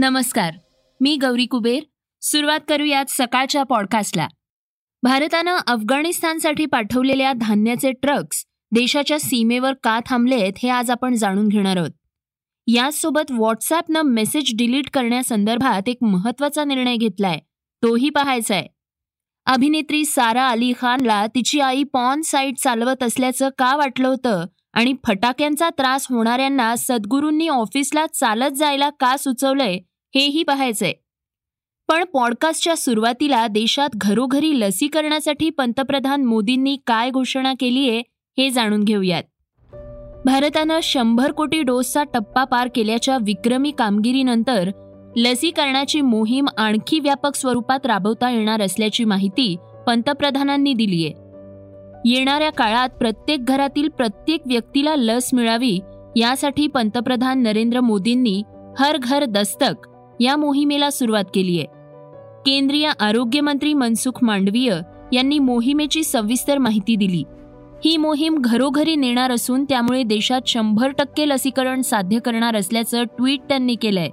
नमस्कार. मी गौरी कुबेर. सुरुवात करूयात सकाळच्या पॉडकास्टला भारतानं अफगाणिस्तानसाठी पाठवलेल्या धान्याचे ट्रक्स देशाच्या सीमेवर का थांबलेत हे आज आपण जाणून घेणार आहोत. याचसोबत व्हॉट्सॲपनं मेसेज डिलीट करण्यासंदर्भात एक महत्त्वाचा निर्णय घेतलाय. तोही पाहायचा आहे अभिनेत्री सारा अली खानला तिची आई पॉन साईट चालवत असल्याचं का वाटलं होतं आणि फटाक्यांचा त्रास होणाऱ्यांना सद्गुरूंनी ऑफिसला चालत जायला का सुचवलंय हेही पाहायचंय. पण पॉडकास्टच्या सुरुवातीला देशात घरोघरी लसीकरणासाठी पंतप्रधान मोदींनी काय घोषणा केलीये हे जाणून घेऊयात. भारतानं शंभर कोटी डोसचा टप्पा पार केल्याच्या विक्रमी कामगिरीनंतर लसीकरणाची मोहीम आणखी व्यापक स्वरूपात राबवता येणार असल्याची माहिती पंतप्रधानांनी दिलीय येणाऱ्या काळात प्रत्येक घरातील प्रत्येक व्यक्तीला लस मिळावी यासाठी पंतप्रधान नरेंद्र मोदींनी हर घर दस्तक या मोहिमेला सुरुवात केली आहे. केंद्रीय आरोग्यमंत्री मनसुख मांडवीय यांनी मोहिमेची सविस्तर माहिती दिली. ही मोहीम घरोघरी नेणार असून त्यामुळे देशात शंभर टक्के लसीकरण साध्य करणार असल्याचं ट्विट त्यांनी केलंय.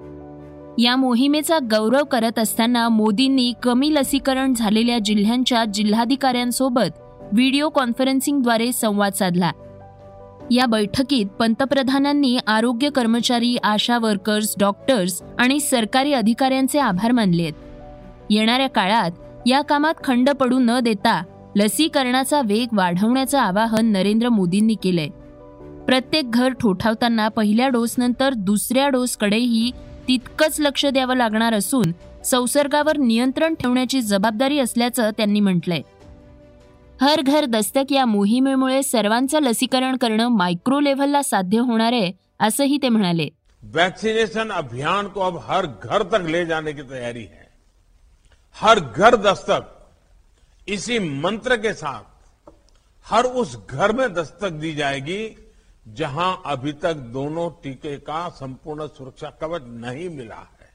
या मोहिमेचा गौरव करत असताना मोदींनी कमी लसीकरण झालेल्या जिल्ह्यांच्या जिल्हाधिकाऱ्यांसोबत व्हिडिओ कॉन्फरन्सिंगद्वारे संवाद साधला. या बैठकीत पंतप्रधानांनी आरोग्य कर्मचारी आशा वर्कर्स डॉक्टर्स आणि सरकारी अधिकाऱ्यांचे आभार मानलेत. येणाऱ्या काळात या कामात खंड पडू न देता लसीकरणाचा वेग वाढवण्याचं आवाहन नरेंद्र मोदींनी केलंय. प्रत्येक घर ठोठावताना पहिल्या डोसनंतर दुसऱ्या डोसकडेही तितकंच लक्ष द्यावं लागणार असून संसर्गावर नियंत्रण ठेवण्याची जबाबदारी असल्याचं त्यांनी म्हटलंय. हर घर दस्तक या मोहिमेमुळे सर्वांचं लसीकरण करणं मायक्रो लेव्हलला साध्य होणार आहे, असंही ते म्हणाले. वैक्सीनेशन अभियान को अब हर घर तक ले जाने की तैयारी है। हर घर दस्तक इसी मंत्र के साथ हर उस घर में दस्तक दी जाएगी जहाँ अभी तक दोनों टीके का संपूर्ण सुरक्षा कवच नहीं मिला है।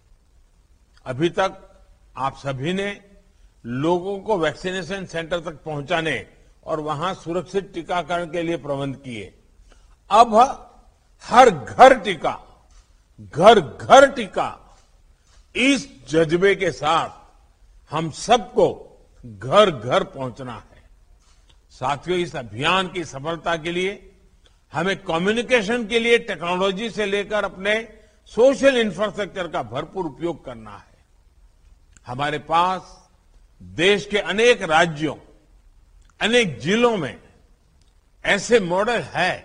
अभी तक आप सभी ने लोगों को वैक्सीनेशन सेंटर तक पहुँचाने और वहाँ सुरक्षित टीकाकरण के लिए प्रबंध किए। अब हर घर टीका, घर घर टीका इस जज्बे के साथ हम सबको घर घर पहुँचना है। साथियों, इस अभियान की सफलता के लिए, हमें कम्युनिकेशन के लिए टेक्नोलॉजी से लेकर अपने सोशल इंफ्रास्ट्रक्चर का भरपूर उपयोग करना है। हमारे पास देश के अनेक राज्यों अनेक जिलों में ऐसे मॉडल है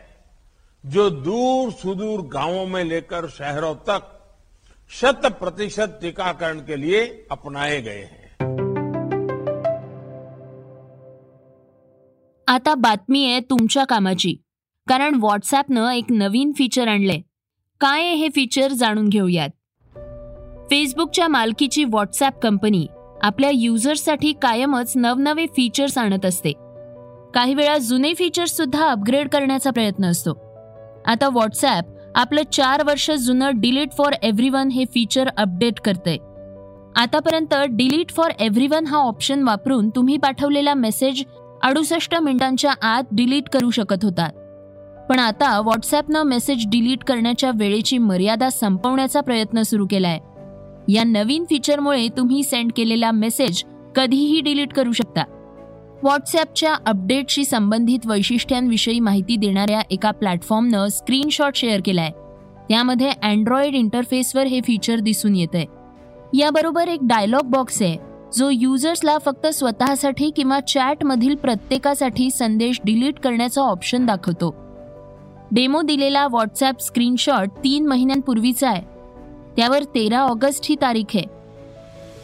जो दूर सुदूर गांवों में लेकर शहरों तक शत प्रतिशत टीकाकरण के लिए अपनाए गए हैं। आता बातमी आहे तुमच्या कामाची कारण व्हॉट्सॲपनं एक नवीन फीचर आणलंय. काय हे फीचर जाणून घेऊयात. फेसबुकच्या मालकीची व्हॉट्सॲप कंपनी आपल्या युजर्ससाठी कायमच नवनवे फीचर्स आणत असते. काही वेळा जुने फीचर्स सुद्धा अपग्रेड करण्याचा प्रयत्न असतो. आता व्हॉट्सॲप आपलं चार वर्ष जुनं डिलीट फॉर एव्हरीवन हे फीचर अपडेट करतंय. आतापर्यंत डिलीट फॉर एव्हरीवन हा ऑप्शन वापरून तुम्ही पाठवलेला मेसेज अडुसष्ट मिनिटांच्या आत डिलीट करू शकत होता. पण आता व्हॉट्सॲपनं मेसेज डिलीट करण्याच्या वेळेची मर्यादा संपवण्याचा प्रयत्न सुरू केलाय. या नवीन फीचरमुळे तुम्ही सेंड केलेला मेसेज कधीही डिलीट करू शकता. व्हॉट्सॲपच्या अपडेटशी संबंधित वैशिष्ट्यांविषयी माहिती देणाऱ्या एका प्लॅटफॉर्मनं स्क्रीनशॉट शेअर केलाय. त्यामध्ये अँड्रॉइड इंटरफेसवर हे फीचर दिसून येतंय. याबरोबर एक डायलॉग बॉक्स आहे जो युजर्सला फक्त स्वतःसाठी किंवा चॅटमधील प्रत्येकासाठी संदेश डिलीट करण्याचा ऑप्शन दाखवतो. डेमो दिलेला व्हॉट्सॲप स्क्रीनशॉट तीन महिन्यांपूर्वीचा आहे. त्यावर तेरा ऑगस्ट ही तारीख आहे.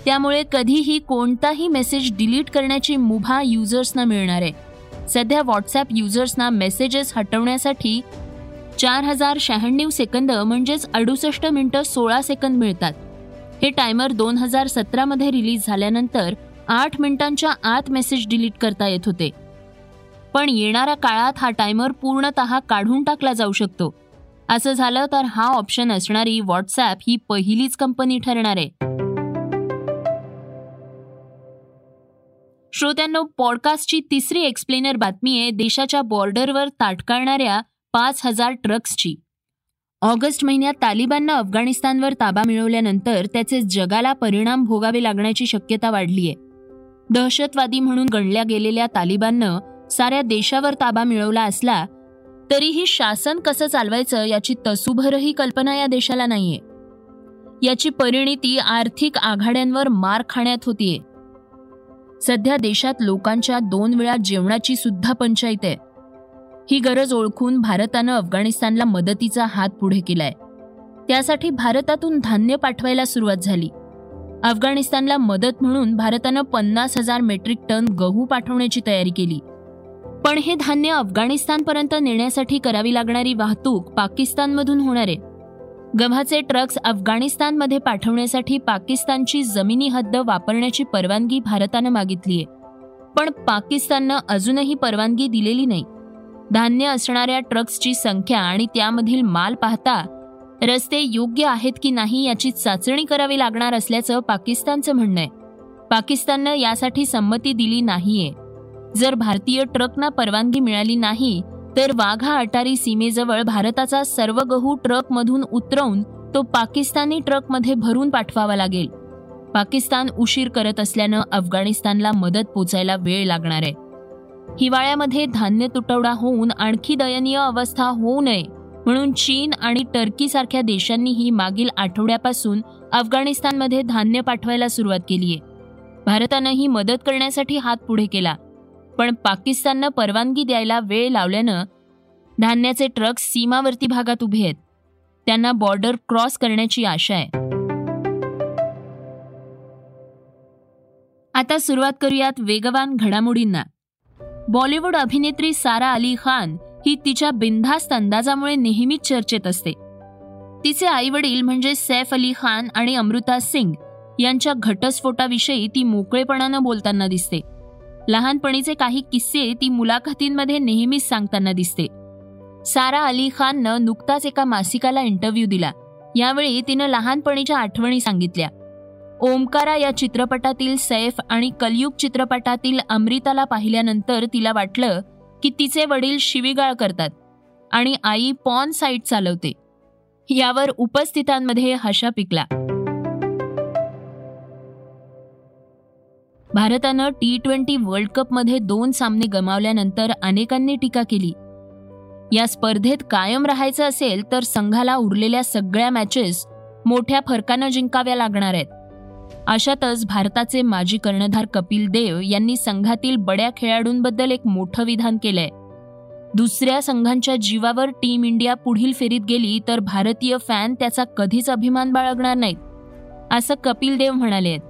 त्यामुळे कधीही कोणताही मेसेज डिलीट करण्याची मुभा युजर्सना मिळणार आहे. सध्या व्हॉट्सॲप युजर्सना मेसेजेस हटवण्यासाठी चार हजार शहाण्णव सेकंद म्हणजेच अडुसष्ट मिनिटं सोळा सेकंद मिळतात. हे टायमर दोन हजार सतरामध्ये रिलीज झाल्यानंतर आठ मिनिटांच्या आत मेसेज डिलीट करता येत होते. पण येणाऱ्या काळात हा टायमर पूर्णतः काढून टाकला जाऊ शकतो. असं झालं तर हा ऑप्शन असणारी व्हॉट्सॲप ही पहिलीच कंपनी ठरणार आहे. श्रोत्यांनो पॉडकास्टची तिसरी एक्सप्लेनर बातमी आहे देशाच्या बॉर्डरवर ताटकाळणाऱ्या पाच हजार ट्रक्सची ऑगस्ट महिन्यात तालिबाननं अफगाणिस्तानवर ताबा मिळवल्यानंतर त्याचे जगाला परिणाम भोगावे लागण्याची शक्यता वाढलीय दहशतवादी म्हणून गणल्या गेलेल्या तालिबाननं साऱ्या देशावर ताबा मिळवला असला तरीही शासन कसं चालवायचं याची तसूभरही कल्पना या देशाला नाहीये. याची परिणिती आर्थिक आघाड्यांवर मार खाण्यात होतीये. सध्या देशात लोकांच्या दोन वेळा जेवणाची सुद्धा पंचायत आहे. ही गरज ओळखून भारतानं अफगाणिस्तानला मदतीचा हात पुढे केलाय. त्यासाठी भारतातून धान्य पाठवायला सुरुवात झाली. अफगाणिस्तानला मदत म्हणून भारतानं पन्नास हजार मेट्रिक टन गहू पाठवण्याची तयारी केली. पण हे धान्य अफगाणिस्तानपर्यंत नेण्यासाठी करावी लागणारी वाहतूक पाकिस्तानमधून होणार आहे. गव्हाचे ट्रक्स अफगाणिस्तानमध्ये पाठवण्यासाठी पाकिस्तानची जमिनी हद्द वापरण्याची परवानगी भारतानं मागितलीय पण पाकिस्ताननं अजूनही परवानगी दिलेली नाही. धान्य असणाऱ्या ट्रक्सची संख्या आणि त्यामधील माल पाहता रस्ते योग्य आहेत की नाही याची चाचणी करावी लागणार असल्याचं पाकिस्तानचं म्हणणं आहे. पाकिस्ताननं यासाठी संमती दिली नाहीये. जर भारतीय ट्रकना परवानगी मिळाली नाही तर वाघा अटारी सीमेजवळ भारताचा सर्व गहू ट्रकमधून उतरवून तो पाकिस्तानी ट्रकमध्ये भरून पाठवावा लागेल. पाकिस्तान उशीर करत असल्यानं अफगाणिस्तानला मदत पोचायला वेळ लागणार आहे. हिवाळ्यामध्ये धान्य तुटवडा होऊन आणखी दयनीय अवस्था होऊ नये म्हणून चीन आणि टर्कीसारख्या देशांनीही मागील आठवड्यापासून अफगाणिस्तानमध्ये धान्य पाठवायला सुरुवात केली भारतानं ही मदत करण्यासाठी हात पुढे केला. पण पाकिस्ताननं परवानगी द्यायला वेळ लावल्यानं धान्याचे ट्रक सीमावर्ती भागात उभे आहेत. त्यांना बॉर्डर क्रॉस करण्याची आशा आहे. आता सुरुवात करूयात वेगवान घडामोडींना. बॉलिवूड अभिनेत्री सारा अली खान ही तिच्या बिनधास्त अंदाजामुळे नेहमीच चर्चेत असते. तिचे आई वडील म्हणजे सैफ अली खान आणि अमृता सिंग यांच्या घटस्फोटाविषयी ती मोकळेपणानं बोलताना दिसते. लहानपणीचे काही किस्से ती मुलाखतींमध्ये नेहमीच सांगताना दिसते. सारा अली खाननं नुकताच एका मासिकाला इंटरव्ह्यू दिला. यावेळी तिनं लहानपणीच्या आठवणी सांगितल्या. ओमकारा या चित्रपटातील सैफ आणि कलयुग चित्रपटातील अमृताला पाहिल्यानंतर तिला वाटलं की तिचे वडील शिवीगाळ करतात आणि आई पॉन साईट चालवते. यावर उपस्थितांमध्ये हशा पिकला. भारतानं टी ट्वेंटी वर्ल्ड कपमध्ये दोन सामने गमावल्यानंतर अनेकांनी टीका केली. या स्पर्धेत कायम राहायचं असेल तर संघाला उरलेल्या सगळ्या मॅचेस मोठ्या फरकानं जिंकाव्या लागणार आहेत. अशातच भारताचे माजी कर्णधार कपिल देव यांनी संघातील बड्या खेळाडूंबद्दल एक मोठं विधान केलंय. दुसऱ्या संघांच्या जीवावर टीम इंडिया पुढील फेरीत गेली तर भारतीय फॅन त्याचा कधीच अभिमान बाळगणार नाहीत असं कपिल देव म्हणाले आहेत.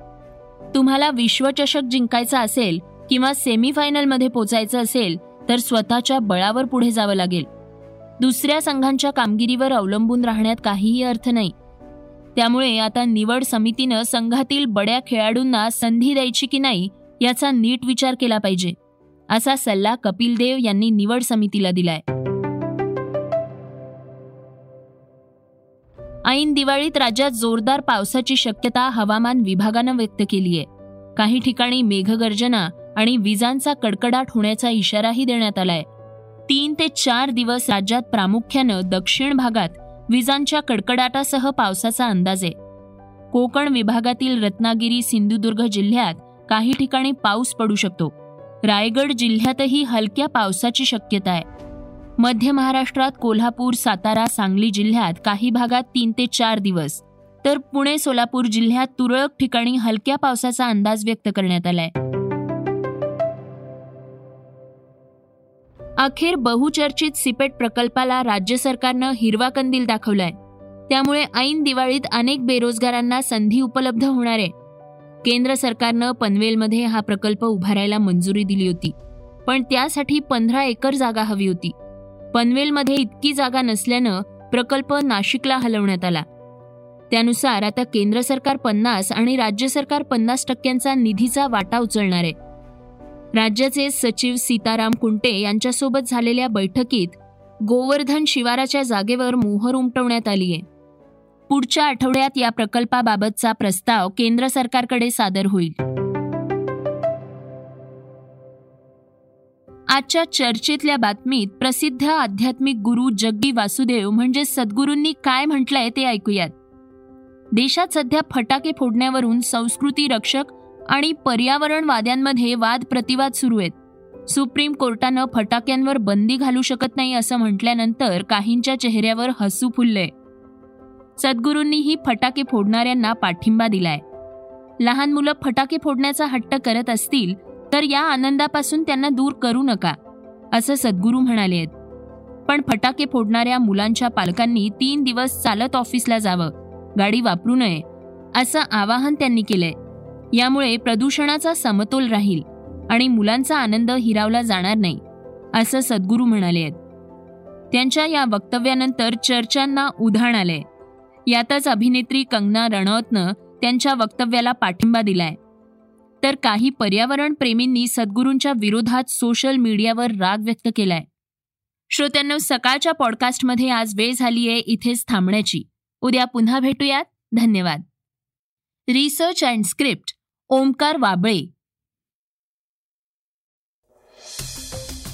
तुम्हाला विश्वचषक जिंकायचा असेल किंवा सेमीफायनलमध्ये पोचायचं असेल तर स्वतःच्या बळावर पुढे जावं लागेल. दुसऱ्या संघांच्या कामगिरीवर अवलंबून राहण्यात काहीही अर्थ नाही. त्यामुळे आता निवड समितीनं संघातील बड्या खेळाडूंना संधी द्यायची की नाही याचा नीट विचार केला पाहिजे असा सल्ला कपिल देव यांनी निवड समितीला दिलाय. ऐन दिवाळीत राज्यात जोरदार पावसाची शक्यता हवामान विभागानं व्यक्त केली आहे काही ठिकाणी मेघगर्जना आणि विजांचा कडकडाट होण्याचा इशाराही देण्यात आलाय. तीन ते चार दिवस राज्यात प्रामुख्यानं दक्षिण भागात विजांच्या कडकडाटासह पावसाचा अंदाज आहे. कोकण विभागातील रत्नागिरी सिंधुदुर्ग जिल्ह्यात काही ठिकाणी पाऊस पडू शकतो. रायगड जिल्ह्यातही हलक्या पावसाची शक्यता आहे. मध्य महाराष्ट्रात कोल्हापूर सातारा सांगली जिल्ह्यात काही भागात तीन ते चार दिवस. तर पुणे सोलापूर जिल्ह्यात तुरळक ठिकाणी हलक्या पावसाचा अंदाज व्यक्त करण्यात आलाय. अखेर बहुचर्चित सिपेट प्रकल्पाला राज्य सरकारनं हिरवा कंदील दाखवलाय. त्यामुळे ऐन दिवाळीत अनेक बेरोजगारांना संधी उपलब्ध होणार आहे. केंद्र सरकारनं पनवेलमध्ये हा प्रकल्प उभारायला मंजुरी दिली होती. पण त्यासाठी पंधरा एकर जागा हवी होती. पनवेलमध्ये इतकी जागा नसल्यानं प्रकल्प नाशिकला हलवण्यात आला. त्यानुसार आता केंद्र सरकार पन्नास आणि राज्य सरकार पन्नास टक्क्यांचा निधीचा वाटा उचलणार आहे. राज्याचे सचिव सीताराम कुंटे यांच्यासोबत झालेल्या बैठकीत गोवर्धन शिवाराच्या जागेवर मोहर उमटवण्यात आली आहे. पुढच्या आठवड्यात या प्रकल्पाबाबतचा प्रस्ताव केंद्र सरकारकडे सादर होईल. आजच्या चर्चेतल्या बातमीत प्रसिद्ध आध्यात्मिक गुरु जग्गी वासुदेव म्हणजे सद्गुरूंनी काय म्हटलंय ते ऐकूयात. देशात सध्या फटाके फोडण्यावरून संस्कृती रक्षक आणि पर्यावरणवाद्यांमध्ये वाद प्रतिवाद सुरू आहेत. सुप्रीम कोर्टानं फटाक्यांवर बंदी घालू शकत नाही असं म्हटल्यानंतर काहींच्या चेहऱ्यावर हसू फुललंय. सद्गुरूंनीही फटाके फोडणाऱ्यांना पाठिंबा दिलाय. लहान मुलं फटाके फोडण्याचा हट्ट करत असतील तर या आनंदापासून त्यांना दूर करू नका असं सद्गुरू म्हणाले आहेत. पण फटाके फोडणाऱ्या मुलांच्या पालकांनी तीन दिवस चालत ऑफिसला जावं गाडी वापरू नये असं आवाहन त्यांनी केलंय. यामुळे प्रदूषणाचा समतोल राहील आणि मुलांचा आनंद हिरावला जाणार नाही असं सद्गुरू म्हणाले आहेत. त्यांच्या या वक्तव्यानंतर चर्चांना उधाण आलंय. यातच अभिनेत्री कंगना रणौतनं त्यांच्या वक्तव्याला पाठिंबा दिलाय. तर काही पर्यावरण प्रेमींनी सद्गुरूंच्या विरोधात सोशल मीडियावर राग व्यक्त केलाय. श्रोत्यांनो सकाळच्या पॉडकास्टमध्ये आज वेळ झालीये इथेच थांबण्याची. उद्या पुन्हा भेटूयात. धन्यवाद. Research and script Omkar Wable.